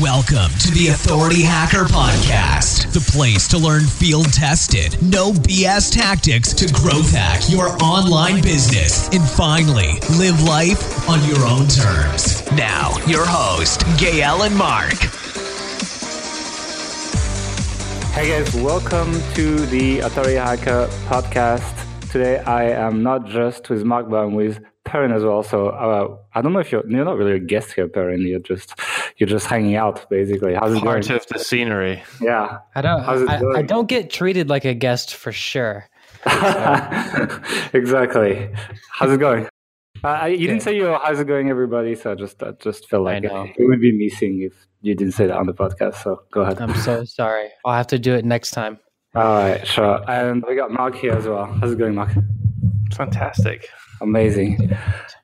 Welcome to the Authority Hacker Podcast, the place to learn field tested, no BS tactics to growth hack your online business and finally live life on your own terms. Now, your host, Gael and Mark. Hey guys, welcome to the Authority Hacker Podcast. Today I am not just with Mark, but I'm with Perrin as well. So uh, I don't know if you're you're not really a guest here, Perrin. You're just you're just hanging out, basically. How's it Part going? of the scenery. Yeah, I don't. How's it I, going? I don't get treated like a guest for sure. exactly. How's it going? Uh, I- you didn't say your how's it going, everybody. So I just I just felt I like know. it would be missing if you didn't say that on the podcast. So go ahead. I'm so sorry. I'll have to do it next time. All right, sure. And we got Mark here as well. How's it going, Mark? Fantastic. Amazing.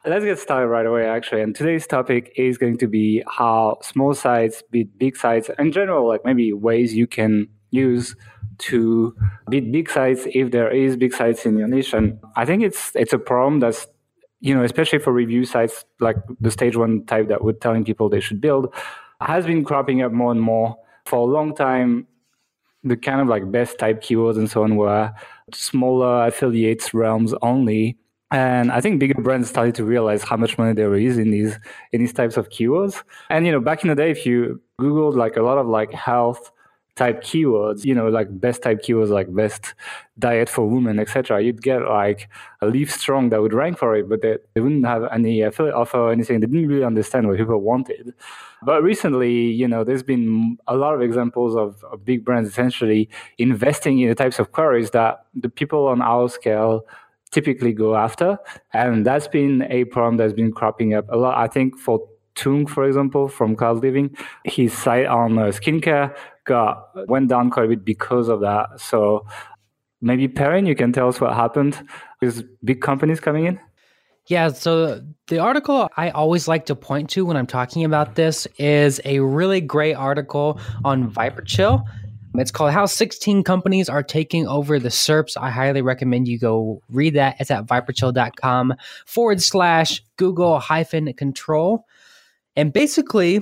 Let's get started right away, actually. And today's topic is going to be how small sites beat big sites, in general, like maybe ways you can use to beat big sites if there is big sites in your niche. And I think it's it's a problem that's you know, especially for review sites like the stage one type that we're telling people they should build, has been cropping up more and more for a long time. The kind of like best type keywords and so on were smaller affiliates realms only. And I think bigger brands started to realize how much money there is in these in these types of keywords. And you know, back in the day, if you googled like a lot of like health type keywords, you know, like best type keywords like best diet for women, etc., you'd get like a Livestrong that would rank for it, but they, they wouldn't have any affiliate offer or anything. They didn't really understand what people wanted. But recently, you know, there's been a lot of examples of, of big brands essentially investing in the types of queries that the people on our scale typically go after. And that's been a problem that's been cropping up a lot. I think for Tung, for example, from Cloud Living, his site on uh, skincare got went down quite a bit because of that. So maybe Perrin, you can tell us what happened with big companies coming in. Yeah. So the article I always like to point to when I'm talking about this is a really great article on ViperChill. It's called How 16 Companies Are Taking Over the SERPs. I highly recommend you go read that. It's at viperchill.com forward slash Google hyphen control. And basically,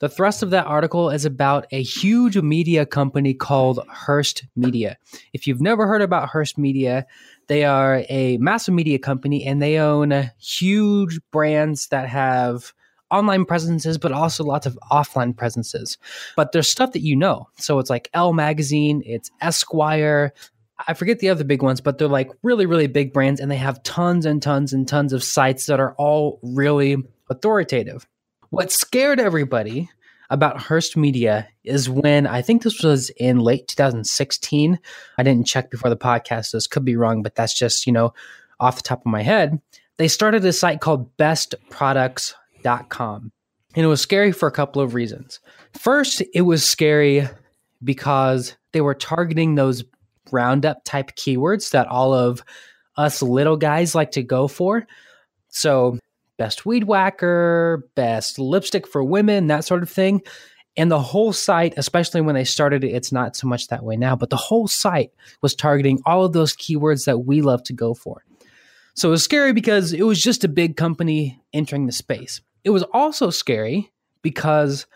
the thrust of that article is about a huge media company called Hearst Media. If you've never heard about Hearst Media, they are a massive media company and they own huge brands that have online presences, but also lots of offline presences. But there's stuff that you know. So it's like Elle Magazine, it's Esquire. I forget the other big ones, but they're like really, really big brands and they have tons and tons and tons of sites that are all really authoritative. What scared everybody about Hearst Media is when I think this was in late 2016. I didn't check before the podcast, so this could be wrong, but that's just, you know, off the top of my head. They started a site called bestproducts.com. And it was scary for a couple of reasons. First, it was scary because they were targeting those roundup type keywords that all of us little guys like to go for. So, best weed whacker, best lipstick for women, that sort of thing. And the whole site, especially when they started it, it's not so much that way now, but the whole site was targeting all of those keywords that we love to go for. So it was scary because it was just a big company entering the space. It was also scary because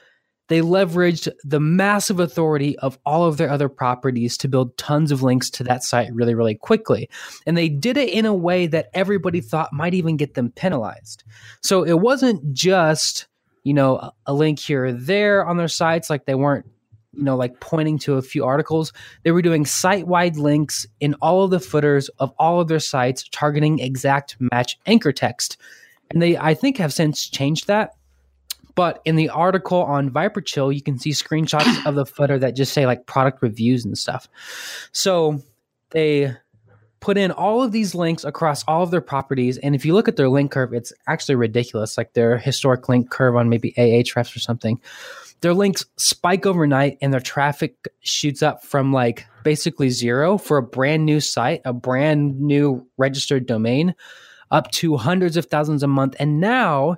they leveraged the massive authority of all of their other properties to build tons of links to that site really, really quickly. And they did it in a way that everybody thought might even get them penalized. So it wasn't just, you know, a- link here or there on their sites, like they weren't, you know, like pointing to a few articles. They were doing site wide links in all of the footers of all of their sites, targeting exact match anchor text. And they, I think, have since changed that. But in the article on ViperChill, you can see screenshots of the footer that just say like product reviews and stuff. So they put in all of these links across all of their properties. And if you look at their link curve, it's actually ridiculous. Like their historic link curve on maybe Ahrefs or something. Their links spike overnight and their traffic shoots up from like basically zero for a brand new site, a brand new registered domain, up to hundreds of thousands a month. And now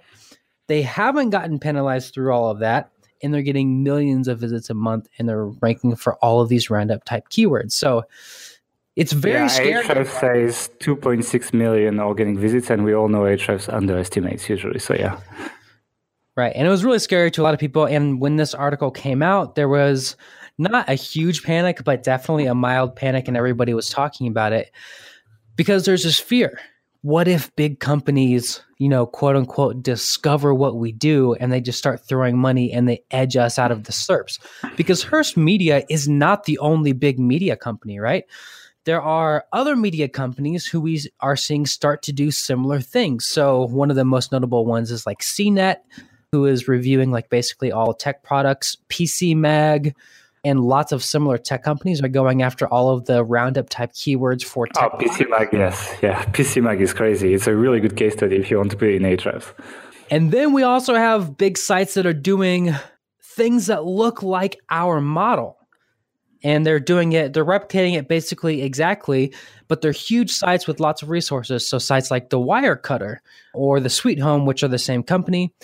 they haven't gotten penalized through all of that. And they're getting millions of visits a month and they're ranking for all of these roundup type keywords. So it's very yeah, scary. Ahrefs says 2.6 million organic visits, and we all know Ahrefs underestimates usually. So yeah, Right. And it was really scary to a lot of people. And when this article came out, there was not a huge panic, but definitely a mild panic, and everybody was talking about it because there's this fear. What if big companies, you know, quote unquote, discover what we do and they just start throwing money and they edge us out of the SERPs? Because Hearst Media is not the only big media company, right? There are other media companies who we are seeing start to do similar things. So, one of the most notable ones is like CNET, who is reviewing like basically all tech products, PC Mag, and lots of similar tech companies are going after all of the roundup type keywords for oh, tech. Oh, PC Mag, yes. Yeah, PC Mag is crazy. It's a really good case study if you want to put it in Ahrefs. And then we also have big sites that are doing things that look like our model. And they're doing it, they're replicating it basically exactly, but they're huge sites with lots of resources. So sites like the Wirecutter or the Sweet Home, which are the same company,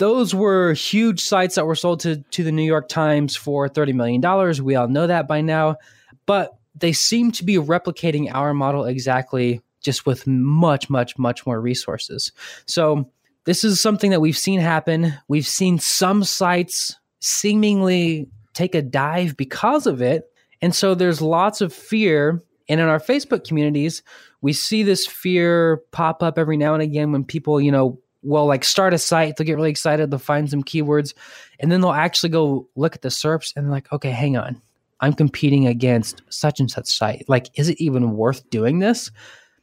those were huge sites that were sold to, to the New York Times for $30 million. We all know that by now. But they seem to be replicating our model exactly, just with much, much, much more resources. So this is something that we've seen happen. We've seen some sites seemingly take a dive because of it. And so there's lots of fear. And in our Facebook communities, we see this fear pop up every now and again when people, you know, will like start a site, they'll get really excited, they'll find some keywords, and then they'll actually go look at the SERPs and like, okay, hang on. I'm competing against such and such site. Like, is it even worth doing this?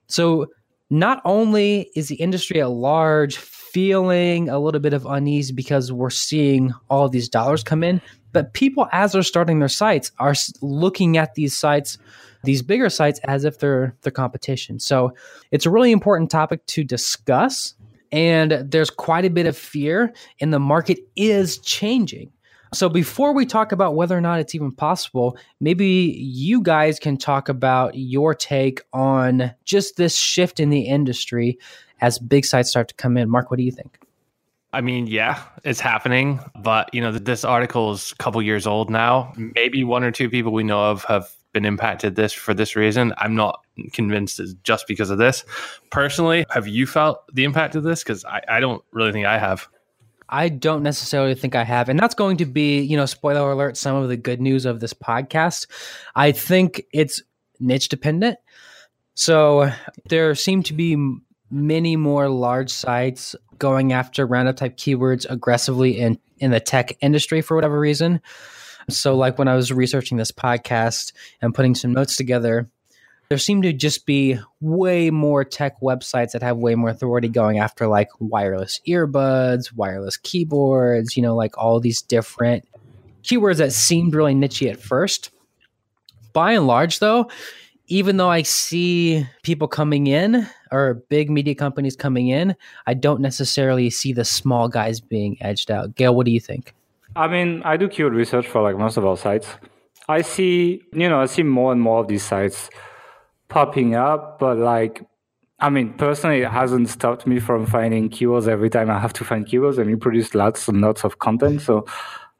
So not only is the industry at large feeling a little bit of unease because we're seeing all these dollars come in, but people as they're starting their sites are looking at these sites these bigger sites as if they're the competition. So it's a really important topic to discuss and there's quite a bit of fear, and the market is changing. So, before we talk about whether or not it's even possible, maybe you guys can talk about your take on just this shift in the industry as big sites start to come in. Mark, what do you think? I mean, yeah, it's happening, but you know, this article is a couple years old now. Maybe one or two people we know of have been impacted this for this reason. I'm not convinced it's just because of this. Personally, have you felt the impact of this? Because I, I don't really think I have. I don't necessarily think I have. And that's going to be, you know, spoiler alert, some of the good news of this podcast. I think it's niche dependent. So there seem to be many more large sites going after roundup type keywords aggressively in, in the tech industry for whatever reason. So, like when I was researching this podcast and putting some notes together, there seem to just be way more tech websites that have way more authority going after like wireless earbuds, wireless keyboards, you know, like all these different keywords that seemed really niche at first. By and large, though, even though I see people coming in or big media companies coming in, I don't necessarily see the small guys being edged out. Gael, what do you think? I mean, I do keyword research for like most of our sites. I see, you know, I see more and more of these sites popping up, but like, I mean, personally, it hasn't stopped me from finding keywords every time I have to find keywords, and we produce lots and lots of content. So,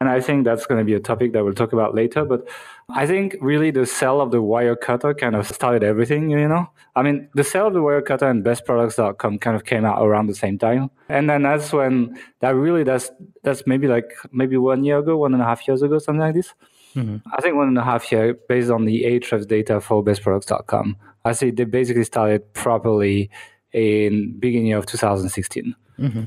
and I think that's going to be a topic that we'll talk about later. But I think really the sale of the Wirecutter kind of started everything, you know? I mean, the sale of the Wirecutter and bestproducts.com kind of came out around the same time. And then that's when that really, that's, that's maybe like, maybe one year ago, one and a half years ago, something like this. Mm-hmm. I think one and a half year based on the Ahrefs data for bestproducts.com. I see they basically started properly in beginning of 2016. Mm-hmm.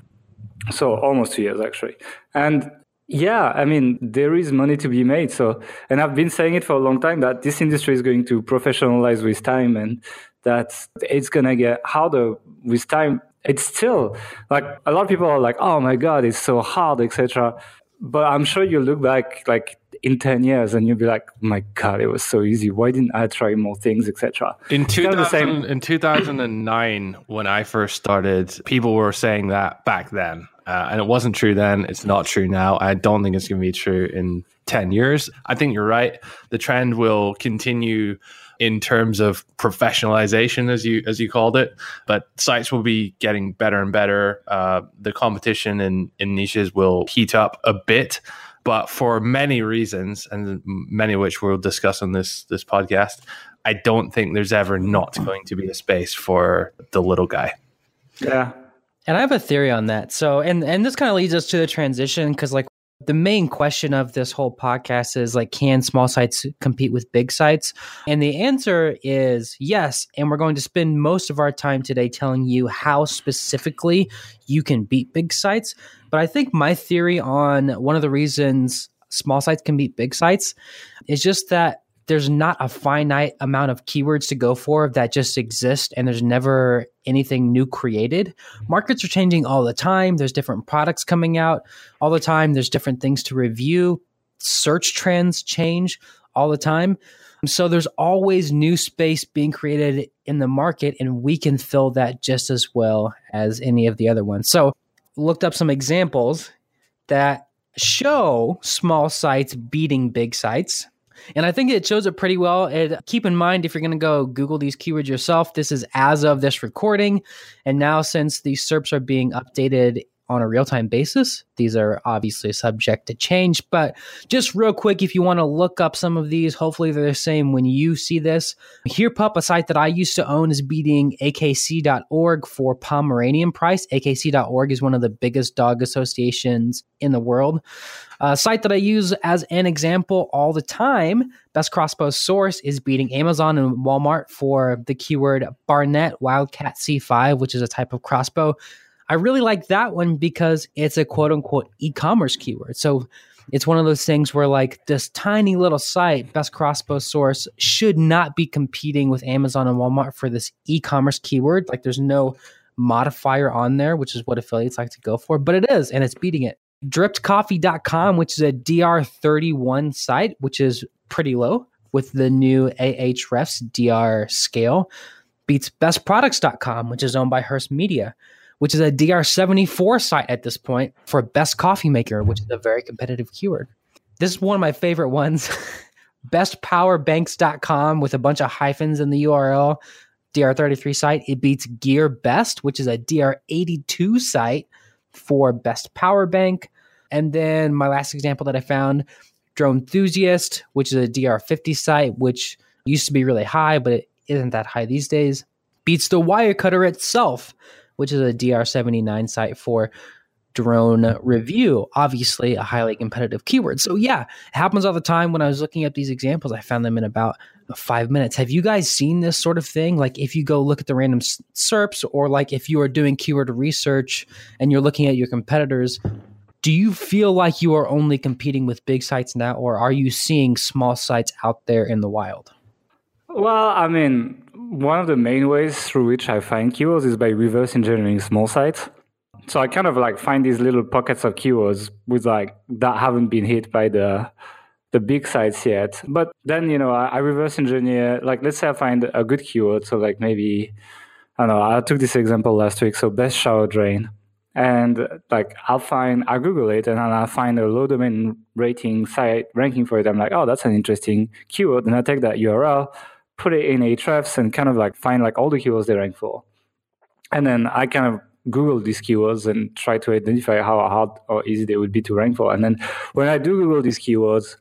So almost two years actually. And yeah, I mean, there is money to be made. So, and I've been saying it for a long time that this industry is going to professionalize with time and that it's going to get harder with time. It's still like a lot of people are like, oh my God, it's so hard, etc. But I'm sure you look back like in 10 years and you'll be like, oh my God, it was so easy. Why didn't I try more things, etc. In, 2000, in 2009, when I first started, people were saying that back then. Uh, and it wasn't true then. It's not true now. I don't think it's going to be true in 10 years. I think you're right. The trend will continue in terms of professionalization, as you as you called it. But sites will be getting better and better. Uh, the competition in, in niches will heat up a bit but for many reasons, and many of which we'll discuss on this this podcast, I don't think there's ever not going to be a space for the little guy. Yeah, And I have a theory on that. So, and and this kind of leads us to the transition because, like, the main question of this whole podcast is like, can small sites compete with big sites? And the answer is yes. And we're going to spend most of our time today telling you how specifically you can beat big sites. But I think my theory on one of the reasons small sites can beat big sites is just that there's not a finite amount of keywords to go for that just exist and there's never anything new created. Mm-hmm. Markets are changing all the time. There's different products coming out all the time. There's different things to review. Search trends change all the time. So there's always new space being created in the market and we can fill that just as well as any of the other ones. So looked up some examples that show small sites beating big sites and I think it shows it pretty well. And keep in mind, if you're going to go Google these keywords yourself, this is as of this recording. And now, since these SERPs are being updated on a real time basis. These are obviously subject to change, but just real quick, if you want to look up some of these, hopefully they're the same when you see this. HerePup, a site that I used to own, is beating AKC.org for Pomeranian price. AKC.org is one of the biggest dog associations in the world. A site that I use as an example all the time, Best Crossbow Source, is beating Amazon and Walmart for the keyword Barnett Wildcat C5, which is a type of crossbow. I really like that one because it's a quote unquote e commerce keyword. So it's one of those things where, like, this tiny little site, Best Crossbow Source, should not be competing with Amazon and Walmart for this e commerce keyword. Like, there's no modifier on there, which is what affiliates like to go for, but it is, and it's beating it. Drippedcoffee.com, which is a DR31 site, which is pretty low with the new Ahrefs DR scale, beats bestproducts.com, which is owned by Hearst Media which is a DR74 site at this point for best coffee maker, which is a very competitive keyword. This is one of my favorite ones. bestpowerbanks.com with a bunch of hyphens in the URL. DR33 site. It beats Gear Best, which is a DR82 site for best power bank. And then my last example that I found, Drone Enthusiast, which is a DR50 site, which used to be really high, but it isn't that high these days, beats the Wirecutter itself, which is a DR79 site for drone review. Obviously, a highly competitive keyword. So, yeah, it happens all the time. When I was looking at these examples, I found them in about five minutes. Have you guys seen this sort of thing? Like, if you go look at the random SERPs, or like if you are doing keyword research and you're looking at your competitors, do you feel like you are only competing with big sites now, or are you seeing small sites out there in the wild? Well, I mean, one of the main ways through which I find keywords is by reverse engineering small sites. So I kind of like find these little pockets of keywords with like that haven't been hit by the the big sites yet. But then you know I, I reverse engineer. Like let's say I find a good keyword. So like maybe I don't know. I took this example last week. So best shower drain, and like I'll find I Google it and I'll find a low domain rating site ranking for it. I'm like, oh, that's an interesting keyword, and I take that URL put it in Ahrefs and kind of like find like all the keywords they rank for. And then I kind of Google these keywords and try to identify how hard or easy they would be to rank for. And then when I do Google these keywords,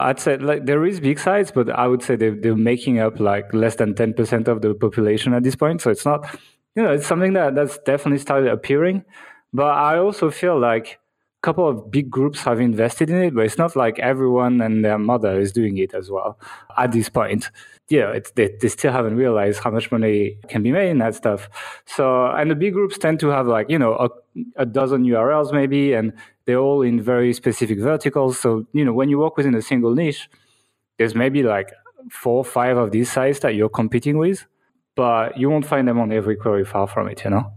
I'd say like there is big sites, but I would say they're, they're making up like less than 10% of the population at this point. So it's not, you know, it's something that that's definitely started appearing. But I also feel like a couple of big groups have invested in it, but it's not like everyone and their mother is doing it as well at this point you know, it's, they, they still haven't realized how much money can be made in that stuff. So, and the big groups tend to have like, you know, a, a dozen URLs maybe, and they're all in very specific verticals. So, you know, when you work within a single niche, there's maybe like four or five of these sites that you're competing with, but you won't find them on every query far from it, you know?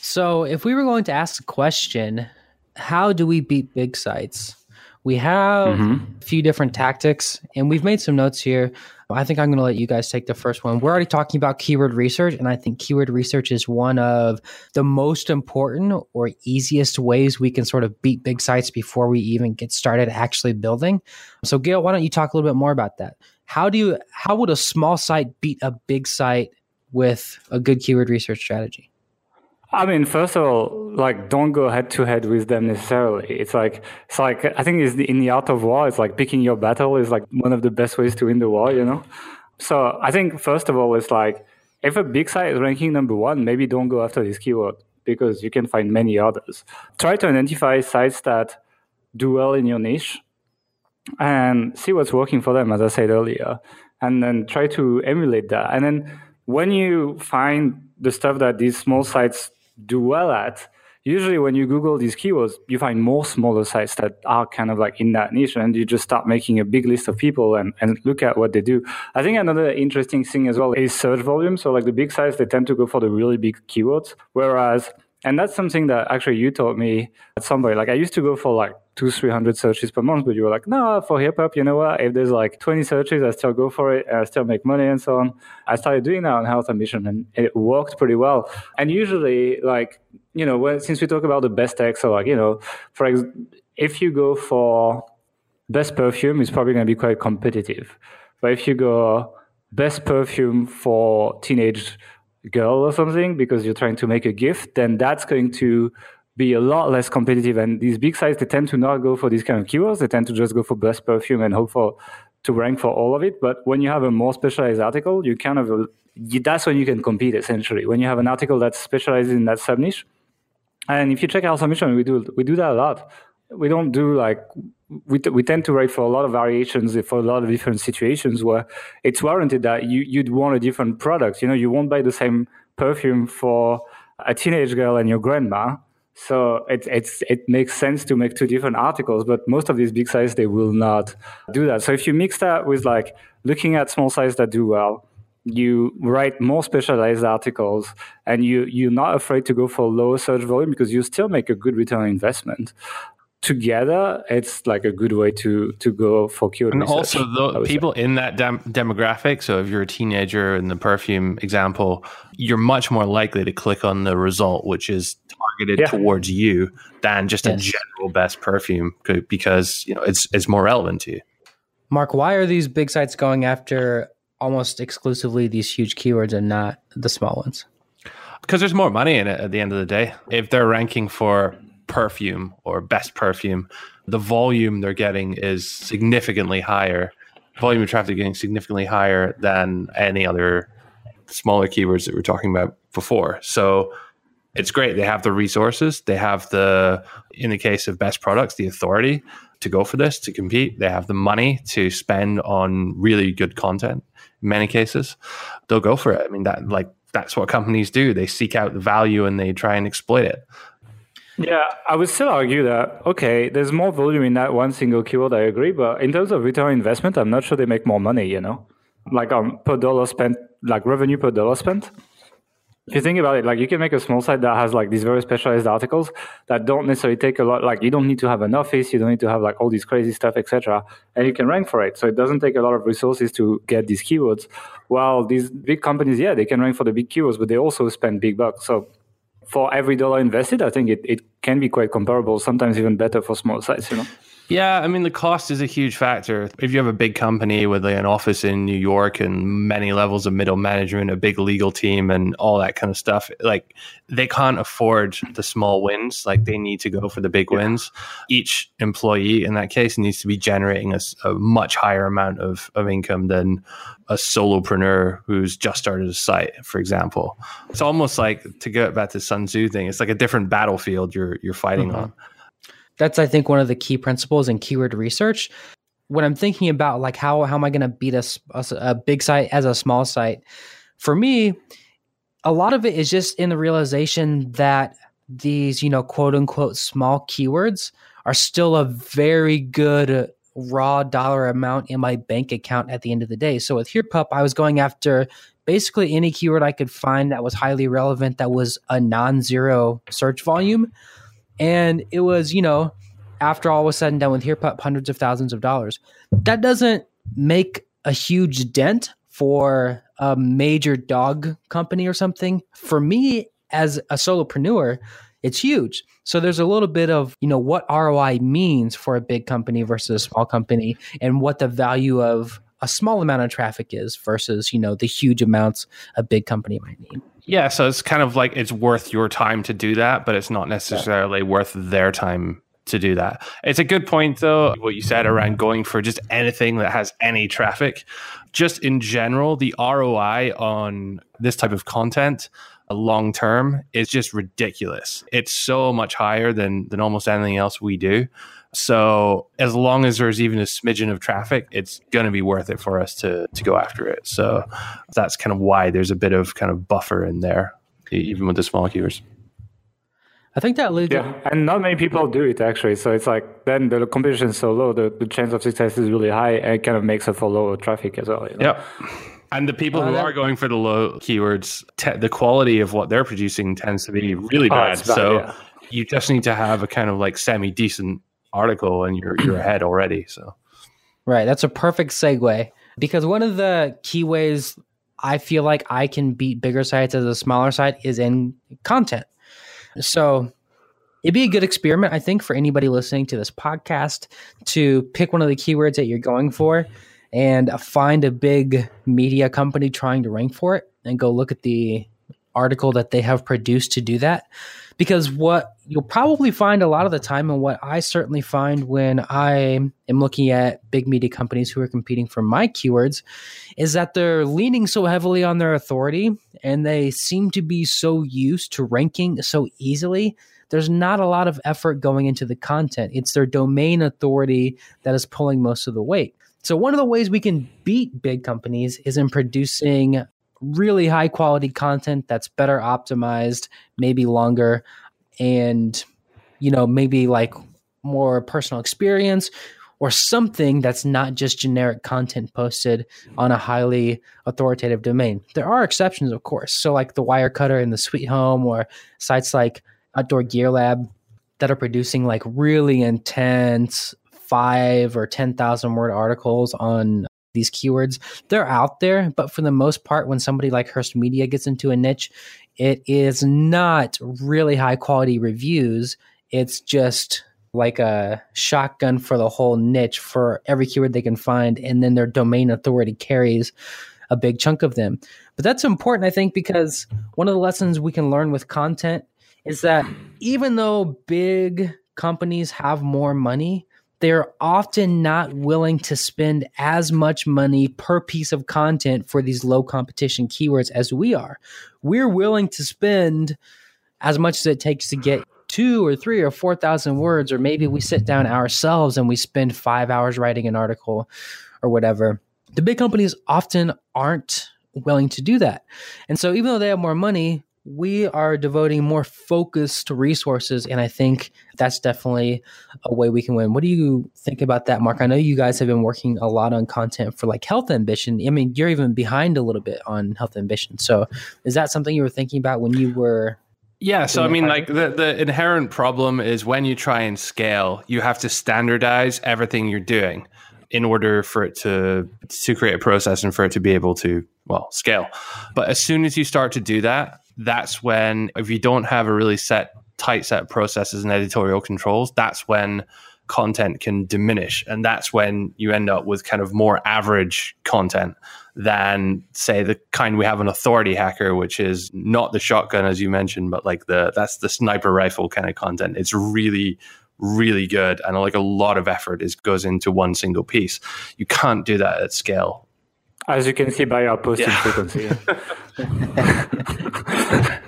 So, if we were going to ask the question, how do we beat big sites? We have mm-hmm. a few different tactics, and we've made some notes here. I think I'm going to let you guys take the first one. We're already talking about keyword research, and I think keyword research is one of the most important or easiest ways we can sort of beat big sites before we even get started actually building. So, Gael, why don't you talk a little bit more about that? How do you how would a small site beat a big site with a good keyword research strategy? I mean, first of all, like don't go head to head with them necessarily. It's like it's like I think it's in the art of war. It's like picking your battle is like one of the best ways to win the war. You know. So I think first of all, it's like if a big site is ranking number one, maybe don't go after this keyword. because you can find many others. Try to identify sites that do well in your niche and see what's working for them, as I said earlier, and then try to emulate that. And then when you find the stuff that these small sites do well at, usually when you Google these keywords, you find more smaller sites that are kind of like in that niche, and you just start making a big list of people and, and look at what they do. I think another interesting thing as well is search volume. So like the big sites, they tend to go for the really big keywords, whereas and that's something that actually you taught me at some point. Like I used to go for like two, three hundred searches per month, but you were like, no, for HerePup, you know what? If there's like twenty searches, I still go for it. I still make money and so on. I started doing that on Health Ambition, and it worked pretty well. And usually, like you know, when, since we talk about the best tech, so like you know, for ex- if you go for best perfume, it's probably going to be quite competitive. But if you go best perfume for teenage girl or something because you're trying to make a gift, then that's going to be a lot less competitive. And these big sites, they tend to not go for these kind of keywords. They tend to just go for best perfume and hope for to rank for all of it. But when you have a more specialized article, you kind of that's when you can compete essentially. When you have an article that's specialized in that sub niche. And if you check our submission, we do we do that a lot. We don't do like we, t- we tend to write for a lot of variations for a lot of different situations where it's warranted that you, you'd want a different product. You know, you won't buy the same perfume for a teenage girl and your grandma. So it, it's, it makes sense to make two different articles, but most of these big sites, they will not do that. So if you mix that with like looking at small sites that do well, you write more specialized articles and you, you're not afraid to go for low search volume because you still make a good return on investment together, it's like a good way to to go for keyword and research, also the people say. in that dem- demographic. So if you're a teenager in the perfume example, you're much more likely to click on the result, which is targeted yeah. towards you, than just yes. a general best perfume because you know it's it's more relevant to you. Mark, why are these big sites going after almost exclusively these huge keywords and not the small ones? Because there's more money in it at the end of the day. If they're ranking for perfume or best perfume, the volume they're getting is significantly higher. Volume of traffic getting significantly higher than any other smaller keywords that we are talking about before. So it's great. They have the resources. They have the, in the case of best products, the authority to go for this, to compete. They have the money to spend on really good content in many cases. They'll go for it. I mean, that like that's what companies do. They seek out the value and they try and exploit it. Yeah, I would still argue that okay, there's more volume in that one single keyword. I agree, but in terms of return investment, I'm not sure they make more money. You know, like um, per dollar spent, like revenue per dollar spent. If you think about it, like you can make a small site that has like these very specialized articles that don't necessarily take a lot. Like you don't need to have an office, you don't need to have like all these crazy stuff, etc. And you can rank for it. So it doesn't take a lot of resources to get these keywords. While these big companies, yeah, they can rank for the big keywords, but they also spend big bucks. So for every dollar invested, I think it, it can be quite comparable, sometimes even better for small sites, you know? Yeah, I mean the cost is a huge factor. If you have a big company with an office in New York and many levels of middle management, a big legal team, and all that kind of stuff, like they can't afford the small wins. Like they need to go for the big yeah. wins. Each employee in that case needs to be generating a, a much higher amount of, of income than a solopreneur who's just started a site, for example. It's almost like to go back to Sun Tzu thing. It's like a different battlefield you're you're fighting mm-hmm. on. That's I think one of the key principles in keyword research. When I'm thinking about like how how am I going to beat a, a, a big site as a small site, for me, a lot of it is just in the realization that these you know quote unquote small keywords are still a very good raw dollar amount in my bank account at the end of the day. So with HerePup, I was going after basically any keyword I could find that was highly relevant that was a non-zero search volume and it was, you know, after all was said and done with HerePup, hundreds of thousands of dollars. That doesn't make a huge dent for a major dog company or something. For me, as a solopreneur, it's huge. So there's a little bit of, you know, what ROI means for a big company versus a small company and what the value of a small amount of traffic is versus, you know, the huge amounts a big company might need. Yeah, so it's kind of like it's worth your time to do that, but it's not necessarily yeah. worth their time to do that. It's a good point though, what you said around going for just anything that has any traffic. Just in general, the ROI on this type of content uh, long term is just ridiculous. It's so much higher than than almost anything else we do. So as long as there's even a smidgen of traffic, it's going to be worth it for us to to go after it. So that's kind of why there's a bit of kind of buffer in there, even with the small keywords. I think that leads. Yeah, and not many people do it actually. So it's like then the competition is so low, the, the chance of success is really high, and it kind of makes it for lower traffic as well. You know? Yep. And the people who uh, are going for the low keywords, te- the quality of what they're producing tends to be really oh, bad. Oh, bad so yeah. you just need to have a kind of like semi decent article, and you're you're ahead already. So Right. That's a perfect segue because one of the key ways I feel like I can beat bigger sites as a smaller site is in content. So it'd be a good experiment, I think, for anybody listening to this podcast to pick one of the keywords that you're going for and find a big media company trying to rank for it and go look at the article that they have produced to do that. Because what you'll probably find a lot of the time, and what I certainly find when I am looking at big media companies who are competing for my keywords, is that they're leaning so heavily on their authority and they seem to be so used to ranking so easily. There's not a lot of effort going into the content. It's their domain authority that is pulling most of the weight. So, one of the ways we can beat big companies is in producing really high quality content that's better optimized, maybe longer, and you know, maybe like more personal experience or something that's not just generic content posted on a highly authoritative domain. There are exceptions, of course. So, like the Wirecutter and the Sweet Home, or sites like Outdoor Gear Lab that are producing like really intense five or 10,000 word articles on these keywords. They're out there, but for the most part, when somebody like Hearst Media gets into a niche, it is not really high quality reviews. It's just like a shotgun for the whole niche for every keyword they can find, and then their domain authority carries a big chunk of them. But that's important, I think, because one of the lessons we can learn with content is that even though big companies have more money, they're often not willing to spend as much money per piece of content for these low competition keywords as we are. We're willing to spend as much as it takes to get two or three or 4,000 words, or maybe we sit down ourselves and we spend five hours writing an article or whatever. The big companies often aren't willing to do that. And so, even though they have more money, we are devoting more focused resources. And I think that's definitely a way we can win. What do you think about that, Mark? I know you guys have been working a lot on content for like health ambition. I mean, you're even behind a little bit on health ambition. So, is that something you were thinking about when you were Yeah, so I mean, like the, the inherent problem is when you try and scale, you have to standardize everything you're doing in order for it to to create a process and for it to be able to well scale. But as soon as you start to do that, that's when if you don't have a really set tight set of processes and editorial controls, that's when content can diminish. And that's when you end up with kind of more average content than say the kind we have an authority hacker which is not the shotgun as you mentioned but like the that's the sniper rifle kind of content. It's really really good. And like a lot of effort is goes into one single piece. You can't do that at scale As you can see by our posting frequency.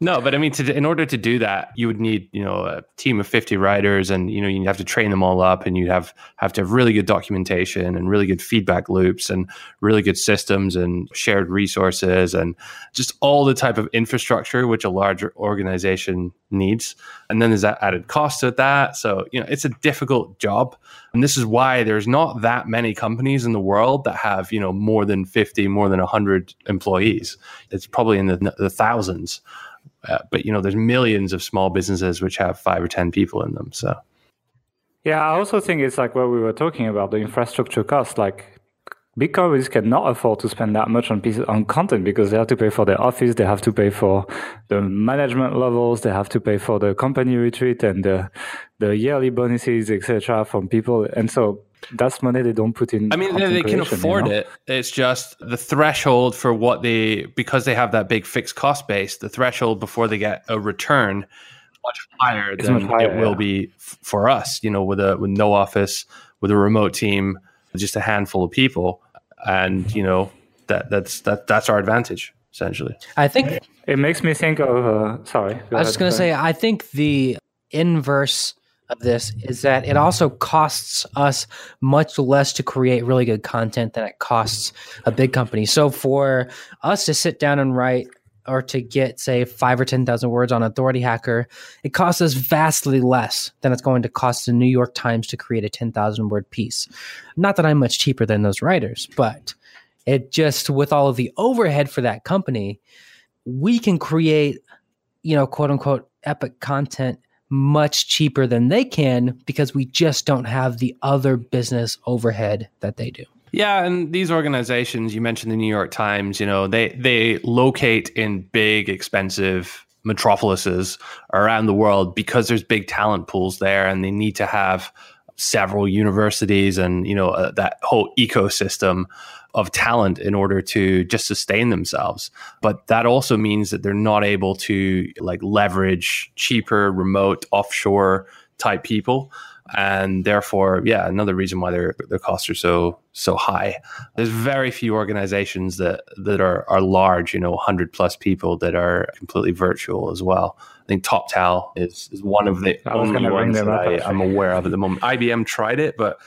No, but I mean, to, in order to do that, you would need you know a team of fifty writers, and you know you have to train them all up, and you have have to have really good documentation and really good feedback loops, and really good systems and shared resources, and just all the type of infrastructure which a larger organization needs. And then there's that added cost to that. So you know it's a difficult job, and this is why there's not that many companies in the world that have you know more than fifty, more than hundred employees. It's probably in the, the thousands. Uh, but you know, there's millions of small businesses which have five or ten people in them. So Yeah, I also think it's like what we were talking about the infrastructure cost. Like big companies cannot afford to spend that much on pieces on content because they have to pay for their office, they have to pay for the management levels, they have to pay for the company retreat and the the yearly bonuses, etc. from people. And so that's money they don't put in. I mean, they, they can creation, you afford know? it. It's just the threshold for what they because they have that big fixed cost base. The threshold before they get a return much higher It's than much higher, it will yeah. be f- for us. You know, with a with no office, with a remote team, just a handful of people, and you know that that's that that's our advantage essentially. I think It makes me think of. Uh, sorry. I was just going to say, I think the inverse of this is that it also costs us much less to create really good content than it costs a big company. So for us to sit down and write or to get say five or ten thousand words on authority hacker it costs us vastly less than it's going to cost the new york times to create a 10000 word piece not that i'm much cheaper than those writers but it just with all of the overhead for that company we can create you know quote unquote epic content much cheaper than they can because we just don't have the other business overhead that they do. Yeah, and these organizations you mentioned the New York Times, you know, they they locate in big, expensive metropolises around the world because there's big talent pools there, and they need to have several universities and you know uh, that whole ecosystem of talent in order to just sustain themselves but that also means that they're not able to like leverage cheaper remote offshore type people and therefore, yeah, another reason why their their costs are so so high. There's very few organizations that that are are large, you know, hundred plus people that are completely virtual as well. I think TopTal is is one of the only ones that I, I'm aware of at the moment. IBM tried it, but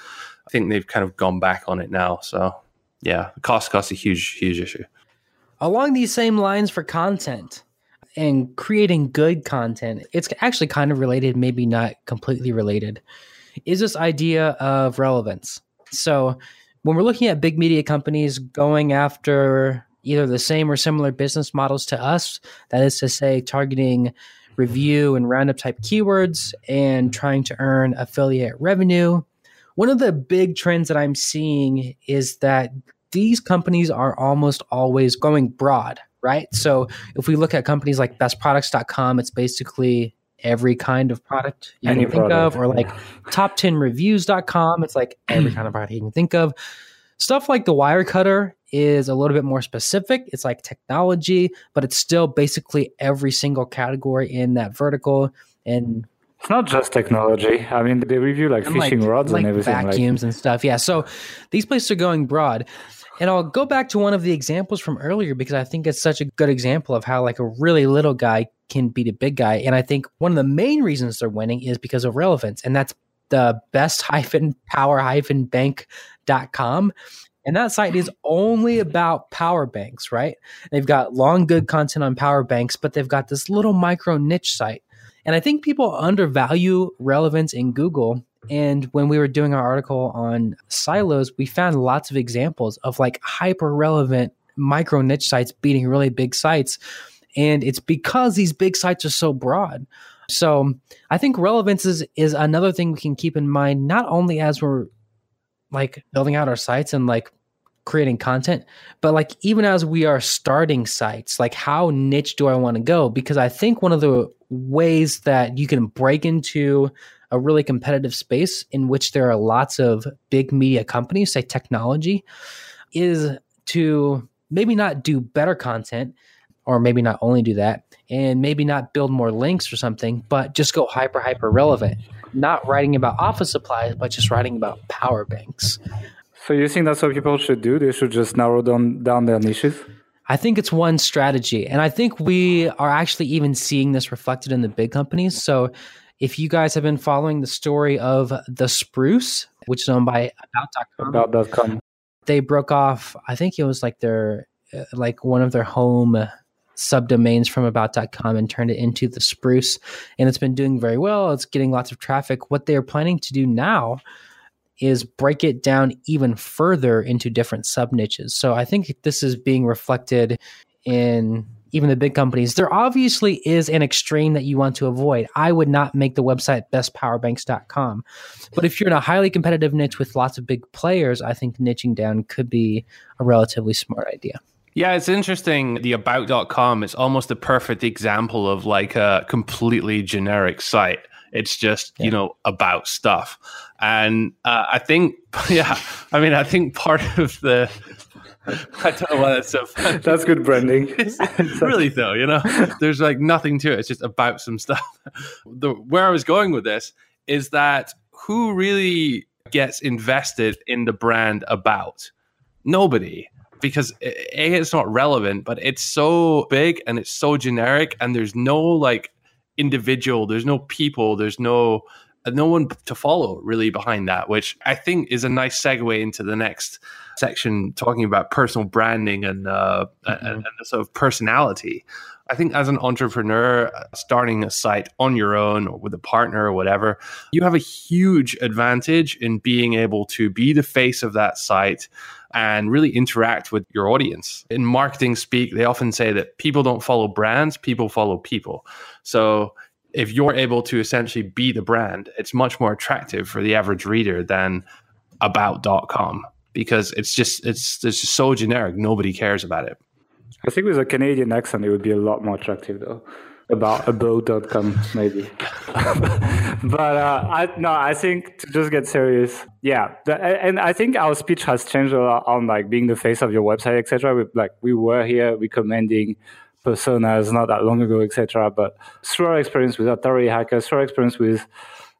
I think they've kind of gone back on it now. So yeah, cost cost a huge huge issue. Along these same lines for content and creating good content, it's actually kind of related, maybe not completely related, is this idea of relevance. So when we're looking at big media companies going after either the same or similar business models to us, that is to say, targeting review and roundup type keywords and trying to earn affiliate revenue. One of the big trends that I'm seeing is that these companies are almost always going broad right? So if we look at companies like bestproducts.com, it's basically every kind of product you Any can think product. of, or like top10reviews.com, it's like every kind of product you can think of. Stuff like the Wirecutter is a little bit more specific. It's like technology, but it's still basically every single category in that vertical. And it's not just technology. I mean, they review like fishing like, rods like and everything, vacuums like. and stuff. Yeah. So these places are going broad. And I'll go back to one of the examples from earlier because I think it's such a good example of how like a really little guy can beat a big guy. And I think one of the main reasons they're winning is because of relevance. And that's the best hyphen power hyphen bank.com. And that site is only about power banks, right? They've got long, good content on power banks, but they've got this little micro niche site. And I think people undervalue relevance in Google and when we were doing our article on silos, we found lots of examples of like hyper relevant micro niche sites beating really big sites. And it's because these big sites are so broad. So I think relevance is, is another thing we can keep in mind, not only as we're like building out our sites and like creating content, but like even as we are starting sites, like how niche do I want to go? Because I think one of the ways that you can break into a really competitive space in which there are lots of big media companies, say technology, is to maybe not do better content or maybe not only do that and maybe not build more links or something, but just go hyper, hyper relevant. Not writing about office supplies, but just writing about power banks. So you think that's what people should do? They should just narrow down, down their niches? I think it's one strategy. And I think we are actually even seeing this reflected in the big companies. So if you guys have been following the story of the Spruce, which is owned by About.com, About.com. they broke off. I think it was like their uh, like one of their home subdomains from about.com and turned it into the spruce and it's been doing very well it's getting lots of traffic what they're planning to do now is break it down even further into different sub niches so i think this is being reflected in even the big companies, there obviously is an extreme that you want to avoid. I would not make the website bestpowerbanks.com. But if you're in a highly competitive niche with lots of big players, I think niching down could be a relatively smart idea. Yeah, it's interesting. The about.com is almost the perfect example of like a completely generic site. It's just, yeah. you know, about stuff. And uh, I think, yeah, I mean, I think part of the I don't know why that's so funny. That's good branding. really though, you know, there's like nothing to it. It's just about some stuff. The where I was going with this is that who really gets invested in the brand about? Nobody. because a it's not relevant, but it's so big and it's so generic, and there's no like individual, there's no people, there's no no one to follow really behind that, which I think is a nice segue into the next section talking about personal branding and uh, mm-hmm. and, and sort of personality. I think as an entrepreneur, uh, starting a site on your own or with a partner or whatever, you have a huge advantage in being able to be the face of that site and really interact with your audience. In marketing speak, they often say that people don't follow brands, people follow people. So if you're able to essentially be the brand, it's much more attractive for the average reader than about.com because it's just it's it's just so generic nobody cares about it I think with a Canadian accent, it would be a lot more attractive, though. About about.com, maybe. but uh, I no, I think to just get serious, yeah. The, and I think our speech has changed a lot on like being the face of your website, etc. Like we were here recommending personas not that long ago, etc. But through our experience with Authority Hackers, through our experience with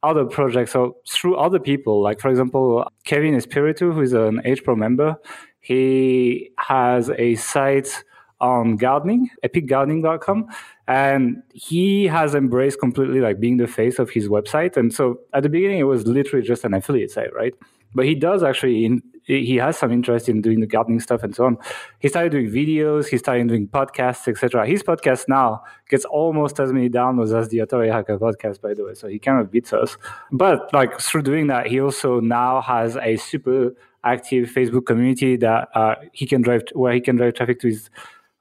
other projects, so through other people, like for example, Kevin Espiritu, who is an H Pro member, he has a site on gardening, epicgardening.com. And he has embraced completely like being the face of his website. And so at the beginning, it was literally just an affiliate site, right? But he does actually, in, he has some interest in doing the gardening stuff and so on. He started doing videos, he started doing podcasts, etc. His podcast now gets almost as many downloads as the Authority Hacker podcast, by the way. So he kind of beats us. But like through doing that, he also now has a super active Facebook community that uh, he can drive where he can drive traffic to his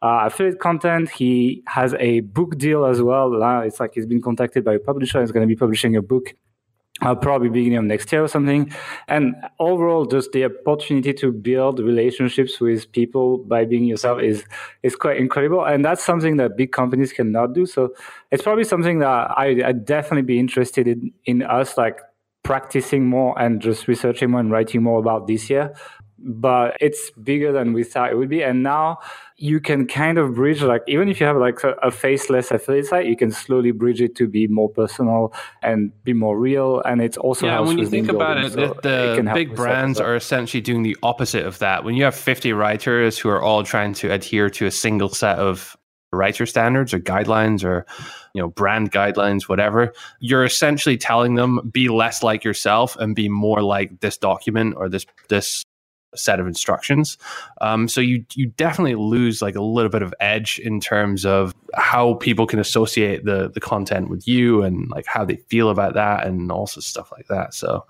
uh, affiliate content. He has a book deal as well. It's like he's been contacted by a publisher. He's going to be publishing a book uh, probably beginning of next year or something. And overall, just the opportunity to build relationships with people by being yourself is is quite incredible. And that's something that big companies cannot do. So it's probably something that I I'd definitely be interested in in us like practicing more and just researching more and writing more about this year but it's bigger than we thought it would be. And now you can kind of bridge, like, even if you have like a, a, faceless affiliate site, you can slowly bridge it to be more personal and be more real. And it's also yeah. When you think about it, so the, the big brands are essentially doing the opposite of that. When you have fifty writers who are all trying to adhere to a single set of writer standards or guidelines or you know brand guidelines whatever you're essentially telling them be less like yourself and be more like this document or this this set of instructions. Um, so you you definitely lose like a little bit of edge in terms of how people can associate the the content with you and like how they feel about that and also stuff like that. So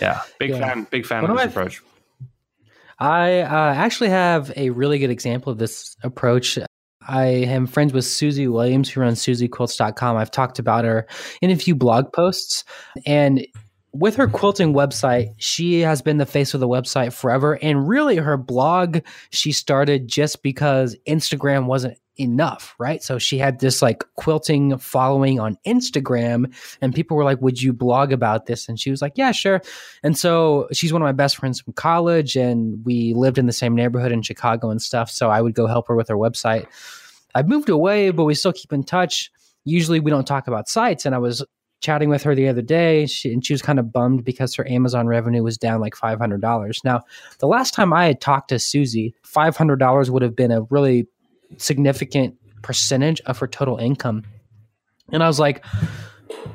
yeah, big yeah. fan, big fan of this approach. I uh, actually have a really good example of this approach. I am friends with Suzy Williams, who runs SuzyQuilts.com. I've talked about her in a few blog posts, and with her quilting website, she has been the face of the website forever. And really, her blog she started just because Instagram wasn't enough, right? So she had this like quilting following on Instagram, and people were like, Would you blog about this? And she was like, Yeah, sure. And so she's one of my best friends from college, and we lived in the same neighborhood in Chicago and stuff. So I would go help her with her website. I've moved away, but we still keep in touch. Usually we don't talk about sites. And I was chatting with her the other day, she, and she was kind of bummed because her Amazon revenue was down like $500. Now, the last time I had talked to Suzy, $500 would have been a really significant percentage of her total income. And I was like,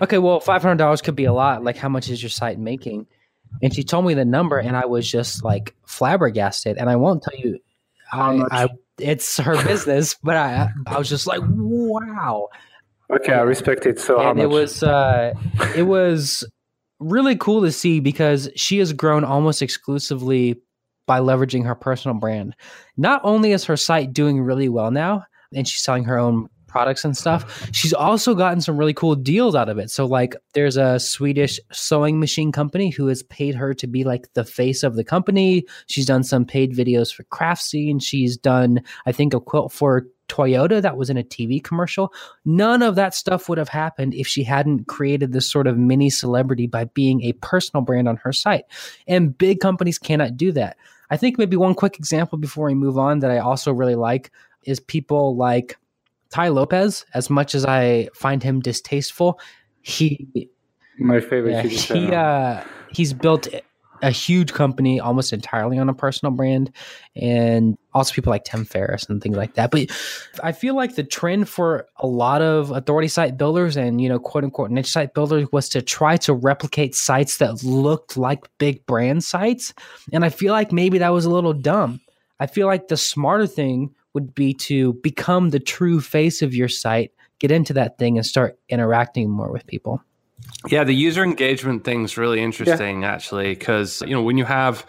okay, well, $500 could be a lot. Like, how much is your site making? And she told me the number, and I was just like flabbergasted. And I won't tell you how I, much. I, it's her business, but I, I was just like, wow. Okay, I respect it. So and it was uh, it was really cool to see because she has grown almost exclusively by leveraging her personal brand. Not only is her site doing really well now, and she's selling her own products and stuff, she's also gotten some really cool deals out of it. So, like, there's a Swedish sewing machine company who has paid her to be like the face of the company. She's done some paid videos for Craftsy. And she's done, I think, a quilt for Toyota that was in a TV commercial. None of that stuff would have happened if she hadn't created this sort of mini celebrity by being a personal brand on her site. And big companies cannot do that. I think maybe one quick example before we move on that I also really like is people like Tai Lopez. As much as I find him distasteful, he my favorite. Yeah, he uh, he's built a huge company almost entirely on a personal brand and also people like Tim Ferriss and things like that. But I feel like the trend for a lot of authority site builders and, you know, quote unquote niche site builders was to try to replicate sites that looked like big brand sites. And I feel like maybe that was a little dumb. I feel like the smarter thing would be to become the true face of your site, get into that thing and start interacting more with people. Yeah, the user engagement thing's really interesting yeah. actually because you know when you have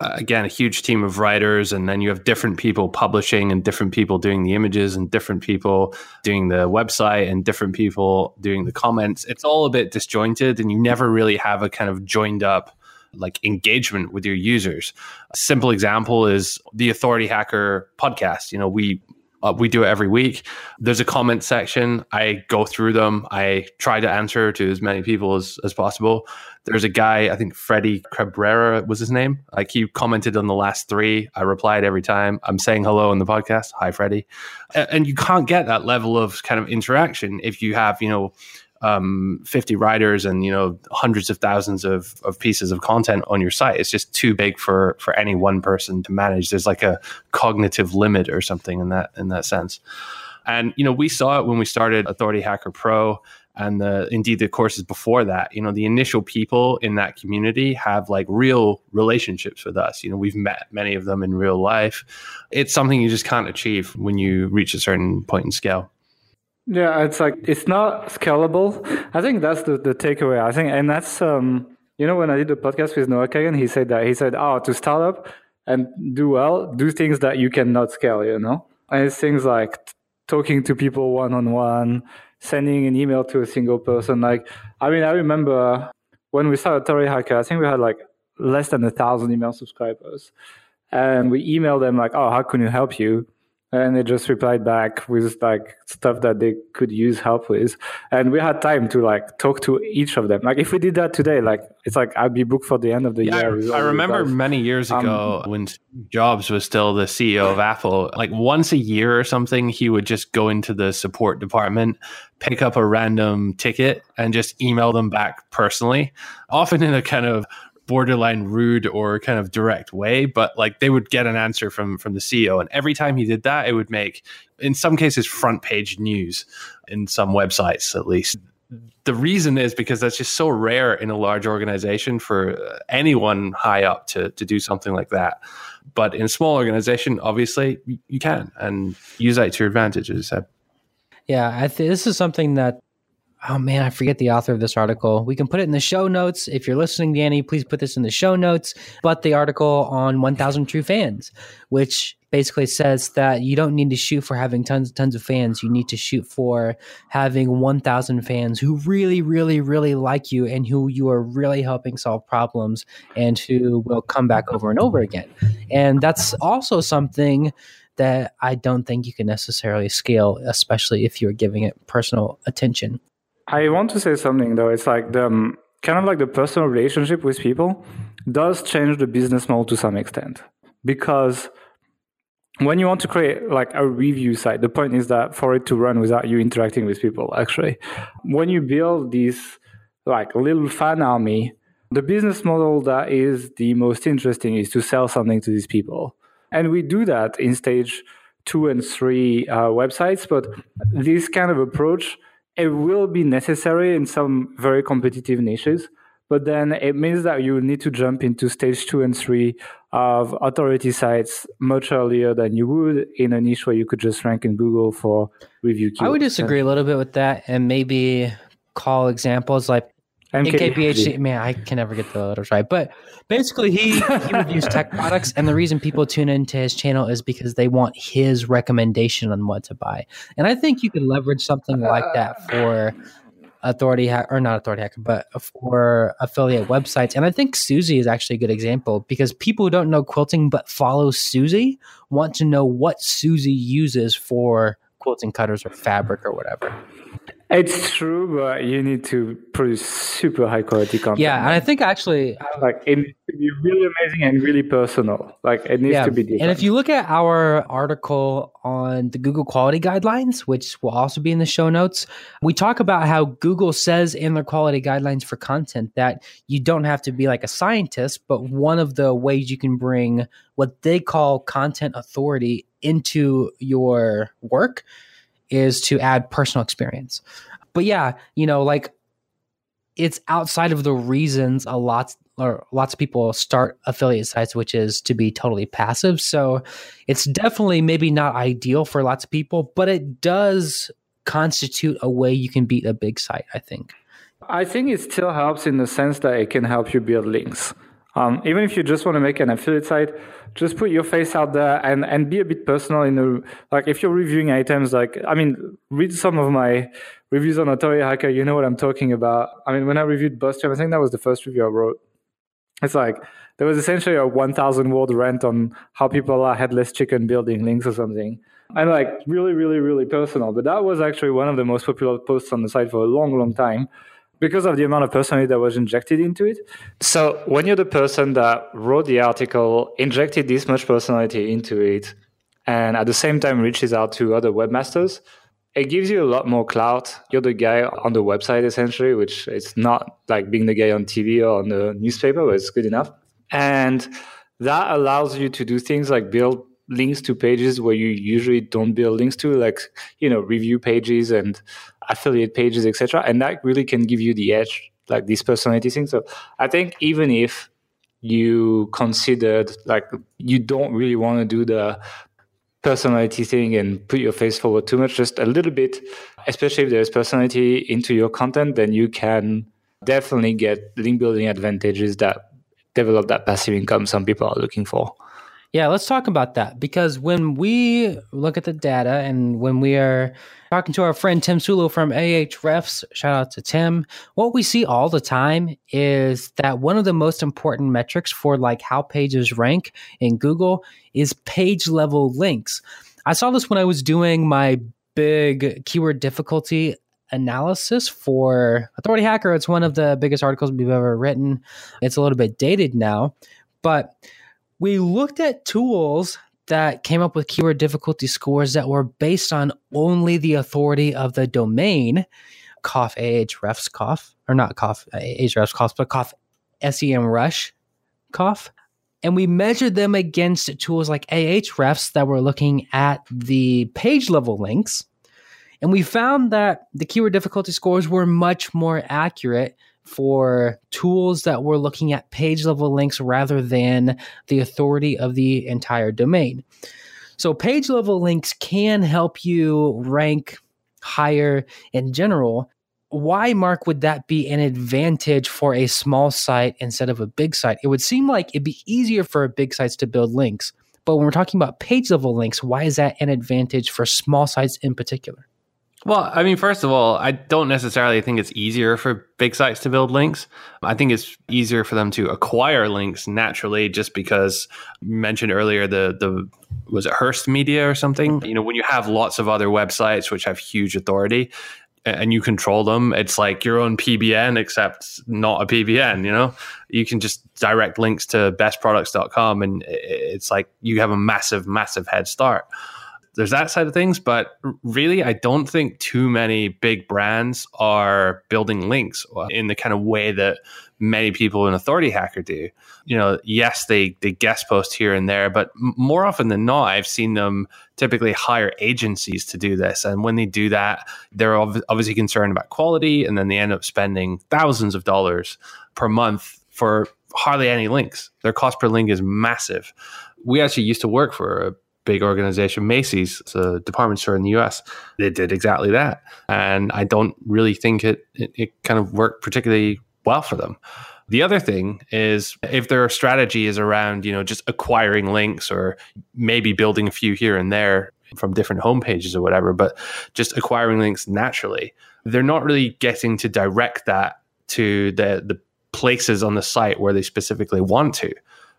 uh, again a huge team of writers and then you have different people publishing and different people doing the images and different people doing the website and different people doing the comments it's all a bit disjointed and you never really have a kind of joined up like engagement with your users. A simple example is the Authority Hacker podcast. You know, we uh, we do it every week. There's a comment section. I go through them. I try to answer to as many people as, as possible. There's a guy, I think Freddie Cabrera was his name. Like he commented on the last three. I replied every time. I'm saying hello in the podcast. Hi, Freddie. And you can't get that level of kind of interaction if you have, you know, um, 50 writers and you know hundreds of thousands of, of pieces of content on your site. It's just too big for for any one person to manage. There's like a cognitive limit or something in that in that sense. And you know we saw it when we started authority hacker pro and the indeed the courses before that. You know the initial people in that community have like real relationships with us. You know we've met many of them in real life. It's something you just can't achieve when you reach a certain point in scale yeah, it's like it's not scalable. I think that's the, the takeaway. I think, and that's um, you know, when I did the podcast with Noah Kagan, he said that he said, "Oh, to start up and do well, do things that you cannot scale." You know, and it's things like t- talking to people one on one, sending an email to a single person. Like, I mean, I remember when we started Authority Hacker, I think we had like less than a thousand email subscribers, and we emailed them like, "Oh, how can we help you?" And they just replied back with like stuff that they could use help with. And we had time to like talk to each of them. Like if we did that today like it's like i'd be booked for the end of the yeah, year i remember many years um, ago um, when jobs was still the ceo of apple like once a year or something he would just go into the support department pick up a random ticket and just email them back personally often in a kind of borderline rude or kind of direct way, but like they would get an answer from from the CEO, and every time he did that, it would make, in some cases, front page news in some websites at least. The reason is because that's just so rare in a large organization for uh, anyone high up to to do something like that. But in a small organization, obviously, you can and use that to your advantage. As I said. Yeah, th- this is something that oh man, I forget the author of this article. We can put it in the show notes. If you're listening, Danny, please put this in the show notes. But the article on 1000 True Fans, which basically says that you don't need to shoot for having tons and tons of fans. You need to shoot for having 1000 fans who really, really, really like you and who you are really helping solve problems and who will come back over and over again. And that's also something that I don't think you can necessarily scale, especially if you're giving it personal attention. I want to say something though. It's like the um, kind of like the personal relationship with people does change the business model to some extent because when you want to create like a review site, the point is that for it to run without you interacting with people, actually, when you build this like little fan army, the business model that is the most interesting is to sell something to these people. And we do that in stage two and three uh, websites, but this kind of approach it will be necessary in some very competitive niches, but then it means that you need to jump into stage two and three of authority sites much earlier than you would in a niche where you could just rank in Google for review keywords. I would disagree a little bit with that and maybe call examples like NKPHD, man, I can never get the letters right. But basically, he, he reviews tech products, and the reason people tune into his channel is because they want his recommendation on what to buy. And I think you can leverage something like that for authority hack or not authority hacker, but for affiliate websites. And I think Suzy is actually a good example because people who don't know quilting but follow Suzy want to know what Suzy uses for quilting cutters or fabric or whatever. It's true, but you need to produce super high quality content. Yeah, and I think actually, uh, like it needs to be really amazing and really personal. Like it needs yeah, to be different. and if you look at our article on the Google quality guidelines, which will also be in the show notes, we talk about how Google says in their quality guidelines for content that you don't have to be like a scientist, but one of the ways you can bring what they call content authority into your work is to add personal experience. But yeah, you know, like it's outside of the reasons a lot or lots of people start affiliate sites, which is to be totally passive. So it's definitely maybe not ideal for lots of people, but it does constitute a way you can beat a big site, I think. I think it still helps in the sense that it can help you build links. Um, even if you just want to make an affiliate site, just put your face out there and, and be a bit personal in like if you're reviewing items like I mean read some of my reviews on Authority Hacker, you know what I'm talking about. I mean when I reviewed Buzz I think that was the first review I wrote. It's like there was essentially a 1000 word rant on how people are headless chicken building links or something. And like really, really, really personal. But that was actually one of the most popular posts on the site for a long, long time because of the amount of personality that was injected into it. So when you're the person that wrote the article, injected this much personality into it, and at the same time reaches out to other webmasters, it gives you a lot more clout. You're the guy on the website essentially, which is not like being the guy on TV or on the newspaper, but it's good enough. And that allows you to do things like build links to pages where you usually don't build links to, like you know review pages and affiliate pages, etc. And that really can give you the edge, like this personality thing. So I think even if you considered like you don't really want to do the personality thing and put your face forward too much, just a little bit, especially if there's personality into your content, then you can definitely get link building advantages that develop that passive income some people are looking for. Yeah, let's talk about that because when we look at the data and when we are talking to our friend Tim Soulo from Ahrefs, shout out to Tim, what we see all the time is that one of the most important metrics for like how pages rank in Google is page level links. I saw this when I was doing my big keyword difficulty analysis for Authority Hacker. It's one of the biggest articles we've ever written. It's a little bit dated now, but we looked at tools that came up with keyword difficulty scores that were based on only the authority of the domain, cough Ahrefs cough, or not cough Ahrefs cough, but cough SEMrush cough. And we measured them against tools like Ahrefs that were looking at the page level links. And we found that the keyword difficulty scores were much more accurate for tools that were looking at page level links rather than the authority of the entire domain. So, page level links can help you rank higher in general. Why, Mark, would that be an advantage for a small site instead of a big site? It would seem like it'd be easier for big sites to build links. But when we're talking about page level links, why is that an advantage for small sites in particular? Well, I mean, first of all, I don't necessarily think it's easier for big sites to build links. I think it's easier for them to acquire links naturally, just because mentioned earlier the the was it Hearst Media or something. You know, when you have lots of other websites which have huge authority and you control them, it's like your own PBN, except not a PBN. You know, you can just direct links to bestproducts.com, and it's like you have a massive, massive head start there's that side of things, but really, I don't think too many big brands are building links uh, in the kind of way that many people in Authority Hacker do. You know, yes, they they guest post here and there, but more often than not, I've seen them typically hire agencies to do this. And when they do that, they're obviously concerned about quality, and then they end up spending thousands of dollars per month for hardly any links. Their cost per link is massive. We actually used to work for a big organization, Macy's, it's a department store in the US, they did exactly that. And I don't really think it, it, it kind of worked particularly well for them. The other thing is if their strategy is around, you know, just acquiring links or maybe building a few here and there from different homepages or whatever, but just acquiring links naturally, they're not really getting to direct that to the the places on the site where they specifically want to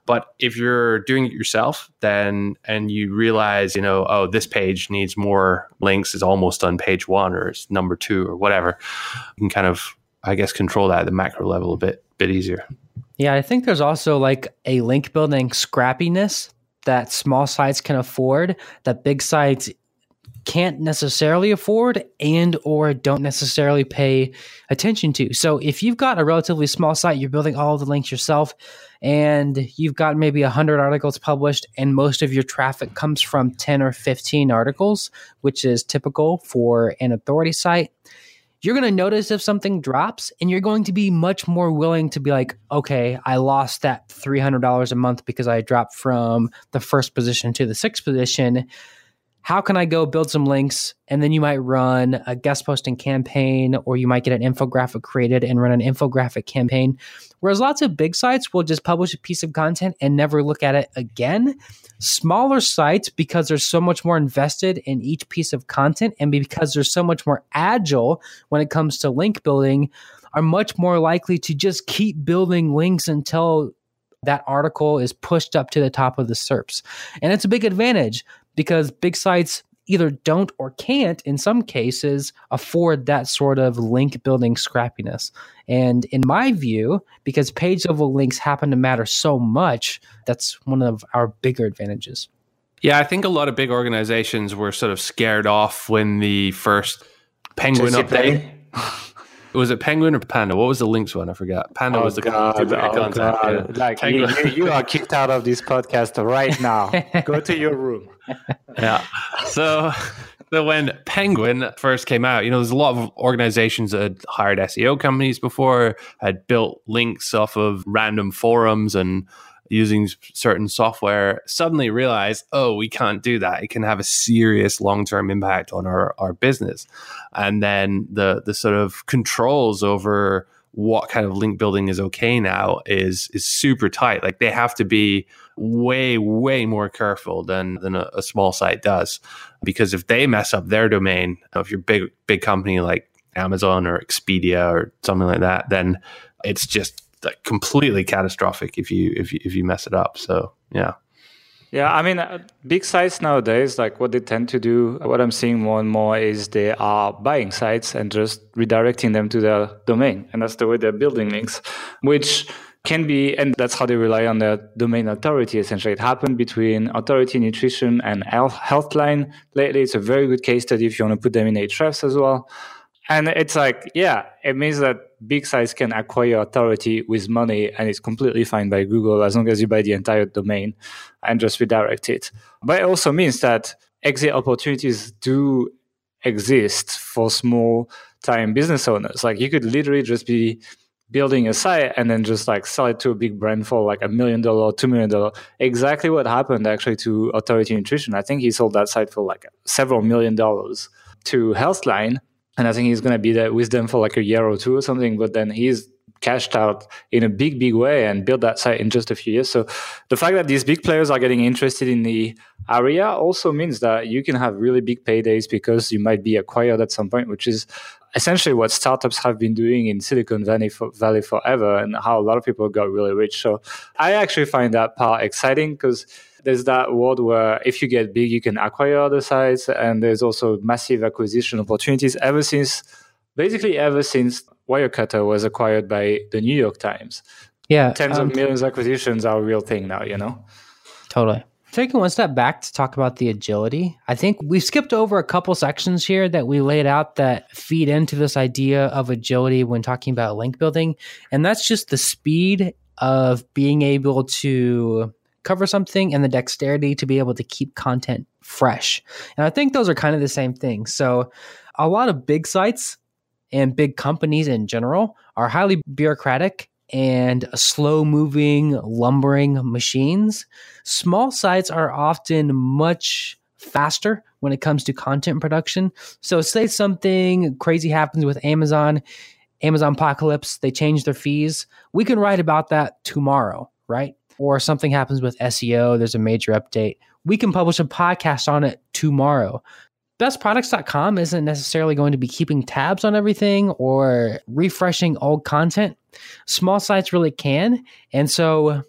But if you're doing it yourself, then and you realize, you know, oh, this page needs more links, is almost on page one or it's number two or whatever, you can kind of, I guess, control that at the macro level a bit bit easier. Yeah, I think there's also like a link building scrappiness that small sites can afford that big sites can't necessarily afford and or don't necessarily pay attention to. So if you've got a relatively small site, you're building all the links yourself and you've got maybe 100 articles published and most of your traffic comes from 10 or 15 articles, which is typical for an authority site. You're going to notice if something drops and you're going to be much more willing to be like, okay, I lost that $300 a month because I dropped from the first position to the sixth position how can I go build some links? And then you might run a guest posting campaign, or you might get an infographic created and run an infographic campaign. Whereas lots of big sites will just publish a piece of content and never look at it again. Smaller sites, because they're so much more invested in each piece of content and because they're so much more agile when it comes to link building, are much more likely to just keep building links until that article is pushed up to the top of the SERPs. And it's a big advantage because big sites either don't or can't, in some cases, afford that sort of link building scrappiness. And in my view, because page level links happen to matter so much, that's one of our bigger advantages. Yeah, I think a lot of big organizations were sort of scared off when the first Penguin update. was it Penguin or Panda? What was the links one? I forgot. Panda oh was the God, oh God. Yeah. Like you, you, are kicked out of this podcast right now. Go to your room. yeah. So, so when Penguin first came out, you know, there's a lot of organizations that had hired SEO companies before, had built links off of random forums and using certain software suddenly realize, oh, we can't do that. It can have a serious long term impact on our, our business. And then the the sort of controls over what kind of link building is okay now is is super tight. Like they have to be way way more careful than than a, a small site does, because if they mess up their domain, if you're big big company like Amazon or Expedia or something like that, then it's just like completely catastrophic if you if you if you mess it up. So yeah. Yeah, I mean, uh, big sites nowadays, like what they tend to do, what I'm seeing more and more is they are buying sites and just redirecting them to their domain. And that's the way they're building links, which can be, and that's how they rely on their domain authority essentially. It happened between authority nutrition and health, healthline lately. It's a very good case study if you want to put them in Ahrefs as well. And it's like, yeah, it means that big sites can acquire authority with money and it's completely fine by Google as long as you buy the entire domain and just redirect it. But it also means that exit opportunities do exist for small time business owners. Like you could literally just be building a site and then just like sell it to a big brand for like a million dollar, two million dollar. Exactly what happened actually to Authority Nutrition. I think he sold that site for like several million dollars to Healthline and I think he's going to be there with them for like a year or two or something. But then he's cashed out in a big, big way and built that site in just a few years. So the fact that these big players are getting interested in the area also means that you can have really big paydays because you might be acquired at some point, which is essentially what startups have been doing in Silicon Valley, for, Valley forever and how a lot of people got really rich. So I actually find that part exciting because there's that world where if you get big, you can acquire other sites, and there's also massive acquisition opportunities ever since, basically ever since Wirecutter was acquired by the New York Times. Yeah, tens um, of millions acquisitions are a real thing now. You know, totally. Taking one step back to talk about the agility, I think we skipped over a couple sections here that we laid out that feed into this idea of agility when talking about link building. And that's just the speed of being able to cover something and the dexterity to be able to keep content fresh. And I think those are kind of the same thing. So a lot of big sites and big companies in general are highly bureaucratic and slow moving, lumbering machines. Small sites are often much faster when it comes to content production. So, say something crazy happens with Amazon, Amazon Apocalypse, they change their fees. We can write about that tomorrow, right? Or something happens with SEO, there's a major update, we can publish a podcast on it tomorrow. Bestproducts.com isn't necessarily going to be keeping tabs on everything or refreshing old content. Small sites really can. And so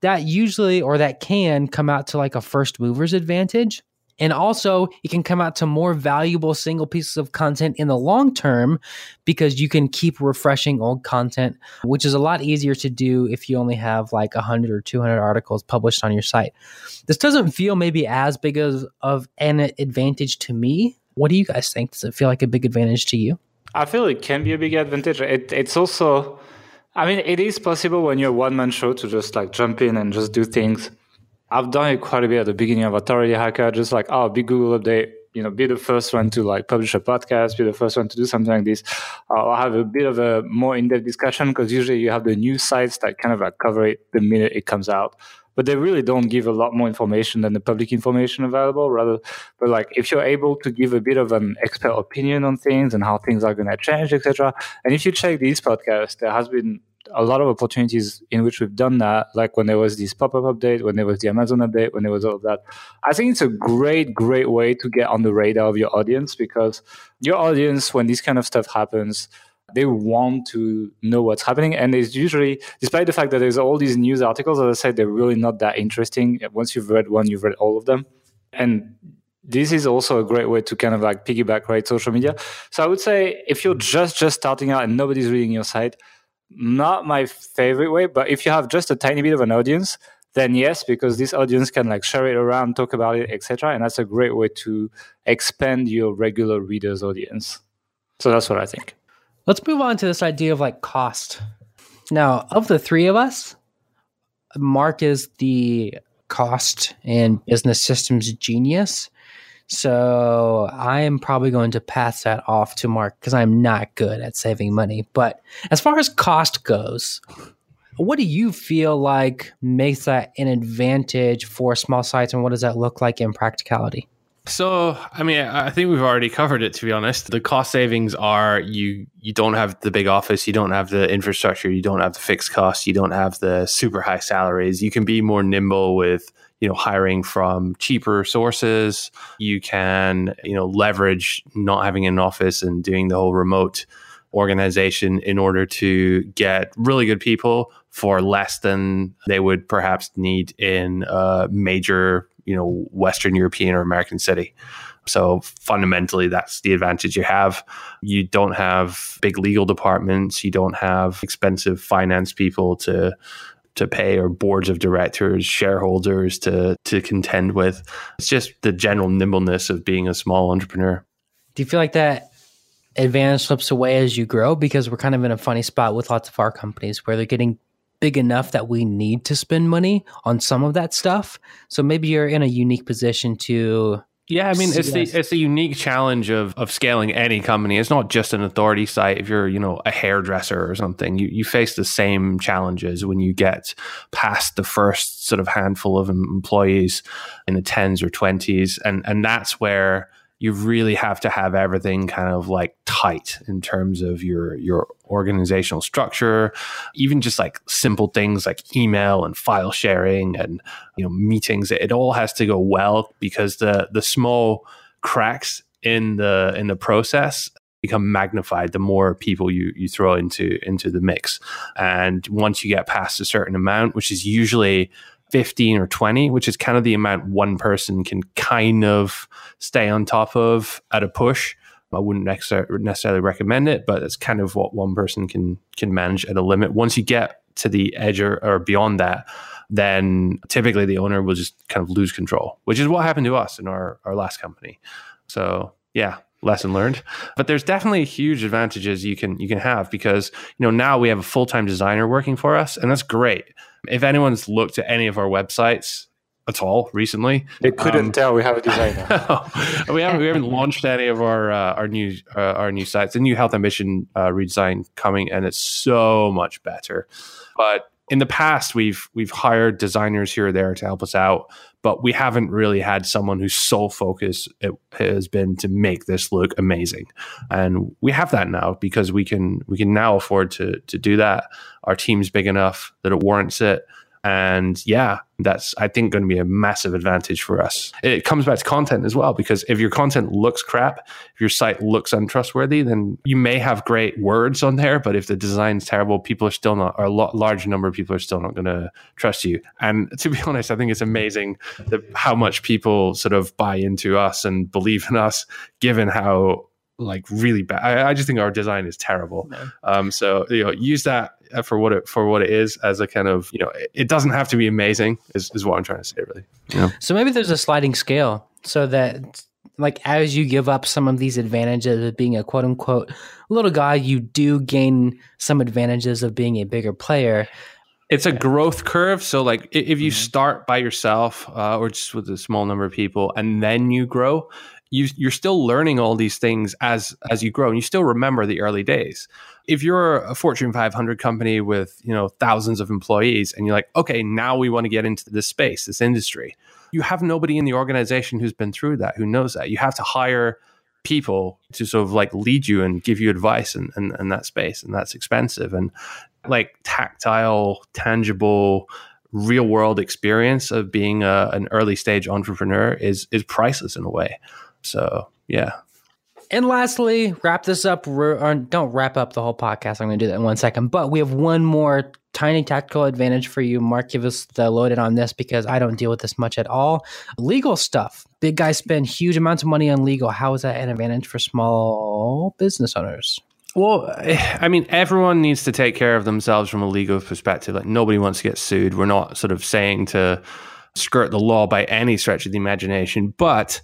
that usually or that can come out to like a first mover's advantage. And also, it can come out to more valuable single pieces of content in the long term because you can keep refreshing old content, which is a lot easier to do if you only have like 100 or 200 articles published on your site. This doesn't feel maybe as big as, of an advantage to me. What do you guys think? Does it feel like a big advantage to you? I feel it can be a big advantage. It, it's also, I mean, it is possible when you're a one man show to just like jump in and just do things I've done it quite a bit at the beginning of Authority Hacker, just like, oh, big Google update, you know, be the first one to like publish a podcast, be the first one to do something like this. Uh, I'll have a bit of a more in-depth discussion because usually you have the news sites that kind of like cover it the minute it comes out. But they really don't give a lot more information than the public information available. Rather, but like if you're able to give a bit of an expert opinion on things and how things are going to change, etc. And if you check these podcasts, there has been a lot of opportunities in which we've done that, like when there was this pop up update, when there was the Amazon update, when there was all of that. I think it's a great, great way to get on the radar of your audience because your audience, when this kind of stuff happens, they want to know what's happening. And it's usually, despite the fact that there's all these news articles, as I said, they're really not that interesting. Once you've read one, you've read all of them. And this is also a great way to kind of like piggyback right social media. So I would say if you're just just starting out and nobody's reading your site, not my favorite way, but if you have just a tiny bit of an audience, then yes, because this audience can like share it around, talk about it, etc. And that's a great way to expand your regular readers' audience. So that's what I think. Let's move on to this idea of like cost. Now, of the three of us, Mark is the cost and business systems genius. So I am probably going to pass that off to Mark because I'm not good at saving money. But as far as cost goes, what do you feel like makes that an advantage for small sites and what does that look like in practicality? So, I mean, I think we've already covered it. To be honest, the cost savings are you you don't have the big office, you don't have the infrastructure, you don't have the fixed costs, you don't have the super high salaries. You can be more nimble with you know hiring from cheaper sources you can you know leverage not having an office and doing the whole remote organization in order to get really good people for less than they would perhaps need in a major you know western european or american city so fundamentally that's the advantage you have you don't have big legal departments you don't have expensive finance people to to pay or boards of directors, shareholders to to contend with. It's just the general nimbleness of being a small entrepreneur. Do you feel like that advantage slips away as you grow? Because we're kind of in a funny spot with lots of our companies where they're getting big enough that we need to spend money on some of that stuff. So maybe you're in a unique position to yeah, I mean it's the it's the unique challenge of of scaling any company. It's not just an authority site. If you're you know a hairdresser or something, you you face the same challenges when you get past the first sort of handful of employees in the tens or twenties, and and that's where you really have to have everything kind of like tight in terms of your your organizational structure. Even just like simple things like email and file sharing and you know meetings it, all has to go well because the the small cracks in the in the process become magnified the more people you you throw into into the mix. And once you get past a certain amount which is usually 15 or 20, which is kind of the amount one person can kind of stay on top of at a push. I wouldn't necessarily recommend it, but it's kind of what one person can can manage at a limit. Once you get to the edge or, or beyond that, then typically the owner will just kind of lose control, which is what happened to us in our, our last company. So yeah, lesson learned. But there's definitely huge advantages you can you can have because you know now we have a full time designer working for us, and that's great. If anyone's looked at any of our websites at all recently, they couldn't um, tell we have a designer. we haven't we haven't launched any of our uh, our new uh, our new sites. The new health ambition uh, redesign coming, and it's so much better. But in the past, we've we've hired designers here or there to help us out, but we haven't really had someone whose sole focus it has been to make this look amazing. And we have that now because we can we can now afford to to do that. Our team's big enough that it warrants it. And yeah, that's, I think, going to be a massive advantage for us. It comes back to content as well, because if your content looks crap, if your site looks untrustworthy, then you may have great words on there, but if the design's terrible, people are still not, or a large number of people are still not going to trust you. And to be honest, I think it's amazing how much people sort of buy into us and believe in us, given how like really bad. I, I, just think our design is terrible. No. Um, so you know, use that for what it for what it is as a kind of you know, it, doesn't have to be amazing. Is is what I'm trying to say, really. Yeah. So maybe there's a sliding scale so that like as you give up some of these advantages of being a quote unquote little guy, you do gain some advantages of being a bigger player. It's a growth curve. So, like, if you mm-hmm. start by yourself uh, or just with a small number of people, and then you grow, you, you're still learning all these things as as you grow and you still remember the early days. If you're a fortune 500 company with you know thousands of employees and you're like okay now we want to get into this space this industry you have nobody in the organization who's been through that who knows that. You have to hire people to sort of like lead you and give you advice in, in, in that space and that's expensive and like tactile tangible real world experience of being a, an early stage entrepreneur is is priceless in a way so yeah. And lastly, wrap this up. Or don't wrap up the whole podcast. I'm going to do that in one second. But we have one more tiny tactical advantage for you. Mark, give us the loaded on this because I don't deal with this much at all. Legal stuff. Big guys spend huge amounts of money on legal. How is that an advantage for small business owners? Well, I mean, everyone needs to take care of themselves from a legal perspective. Like nobody wants to get sued. We're not sort of saying to skirt the law by any stretch of the imagination, but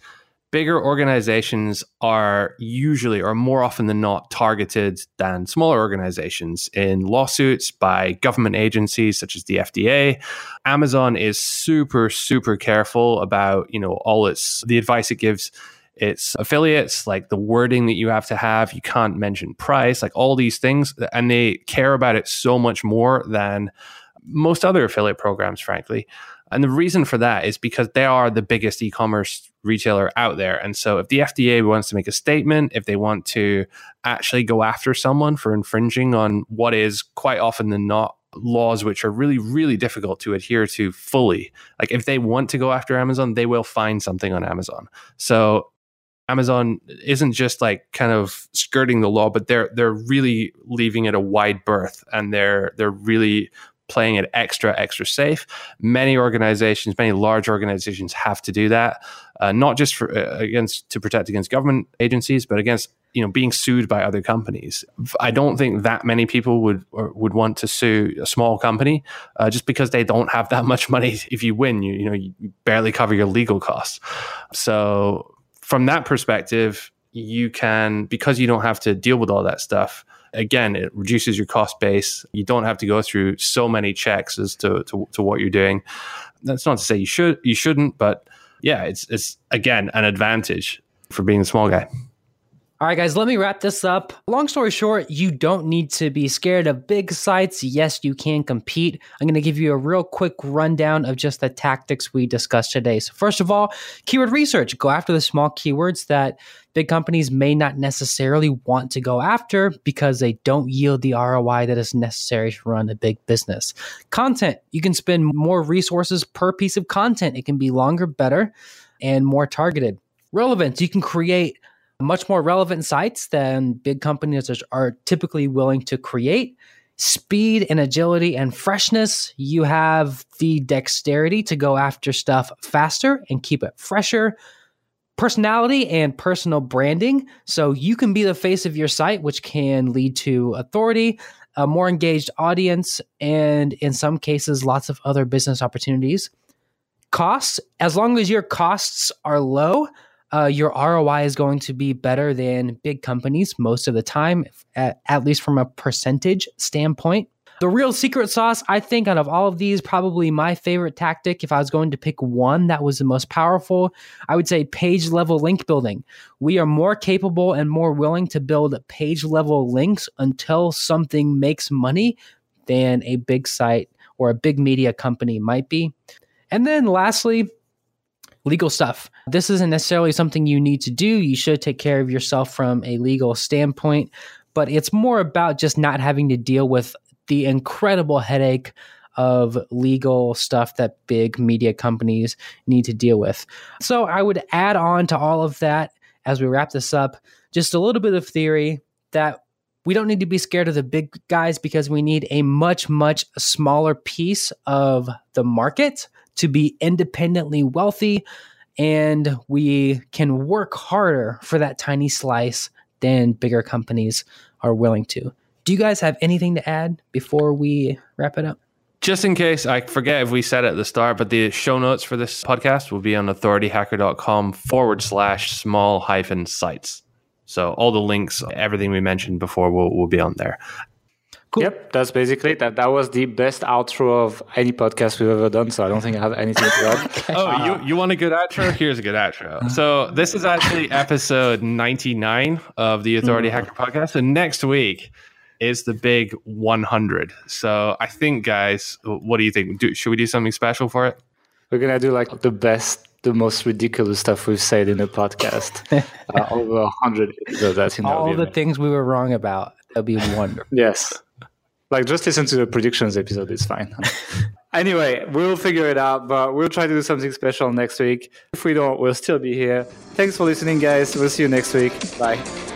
bigger organizations are usually or more often than not targeted than smaller organizations in lawsuits by government agencies such as the FDA. Amazon is super super careful about, you know, all its the advice it gives its affiliates, like the wording that you have to have, you can't mention price, like all these things and they care about it so much more than most other affiliate programs frankly. And the reason for that is because they are the biggest e commerce retailer out there. And so if the FDA wants to make a statement, if they want to actually go after someone for infringing on what is quite often than not laws which are really, really difficult to adhere to fully, like if they want to go after Amazon, they will find something on Amazon. So Amazon isn't just like kind of skirting the law, but they're they're really leaving it a wide berth and they're they're really playing it extra, extra safe. Many organizations, many large organizations have to do that, uh, not just for uh, against to protect against government agencies, but against you know being sued by other companies. I don't think that many people would would want to sue a small company uh, just because they don't have that much money. If you win, you you know you barely cover your legal costs. So from that perspective, you can because you don't have to deal with all that stuff again, it reduces your cost base. You don't have to go through so many checks as to, to, to what you're doing. That's not to say you should you shouldn't, but yeah, it's it's again an advantage for being a small guy. All right, guys, let me wrap this up. Long story short, you don't need to be scared of big sites. Yes, you can compete. I'm going to give you a real quick rundown of just the tactics we discussed today. So, first of all, keyword research. Go after the small keywords that big companies may not necessarily want to go after because they don't yield the ROI that is necessary to run a big business. Content. You can spend more resources per piece of content, it can be longer, better, and more targeted. Relevance. You can create much more relevant sites than big companies are typically willing to create. Speed and agility and freshness, you have the dexterity to go after stuff faster and keep it fresher. Personality and personal branding. So you can be the face of your site, which can lead to authority, a more engaged audience, and in some cases, lots of other business opportunities. Costs, as long as your costs are low, uh, your ROI is going to be better than big companies most of the time, at, at least from a percentage standpoint. The real secret sauce, I think, out of all of these, probably my favorite tactic, if I was going to pick one that was the most powerful, I would say page level link building. We are more capable and more willing to build page level links until something makes money than a big site or a big media company might be. And then lastly, legal stuff. This isn't necessarily something you need to do. You should take care of yourself from a legal standpoint, but it's more about just not having to deal with the incredible headache of legal stuff that big media companies need to deal with. So I would add on to all of that as we wrap this up just a little bit of theory that we don't need to be scared of the big guys because we need a much, much smaller piece of the market to be independently wealthy. And we can work harder for that tiny slice than bigger companies are willing to. Do you guys have anything to add before we wrap it up? Just in case I forget if we said it at the start, but the show notes for this podcast will be on authorityhacker.com forward slash small hyphen sites. So all the links, everything we mentioned before will, will be on there. Cool. Yep, that's basically it. That that was the best outro of any podcast we've ever done. So I don't think I have anything to add. okay. Oh, uh, you, you want a good outro? Here's a good outro. So this is actually episode 99 of the Authority mm-hmm. Hacker podcast. And next week is the big 100. So I think, guys, what do you think? Do, should we do something special for it? We're gonna do like the best the most ridiculous stuff we've said in the podcast. uh, over hundred episodes. That's all the things we were wrong about. That'd be wonderful. yes. Like just listen to the predictions episode. It's fine. anyway, we'll figure it out, but we'll try to do something special next week. If we don't, we'll still be here. Thanks for listening, guys. We'll see you next week. Bye.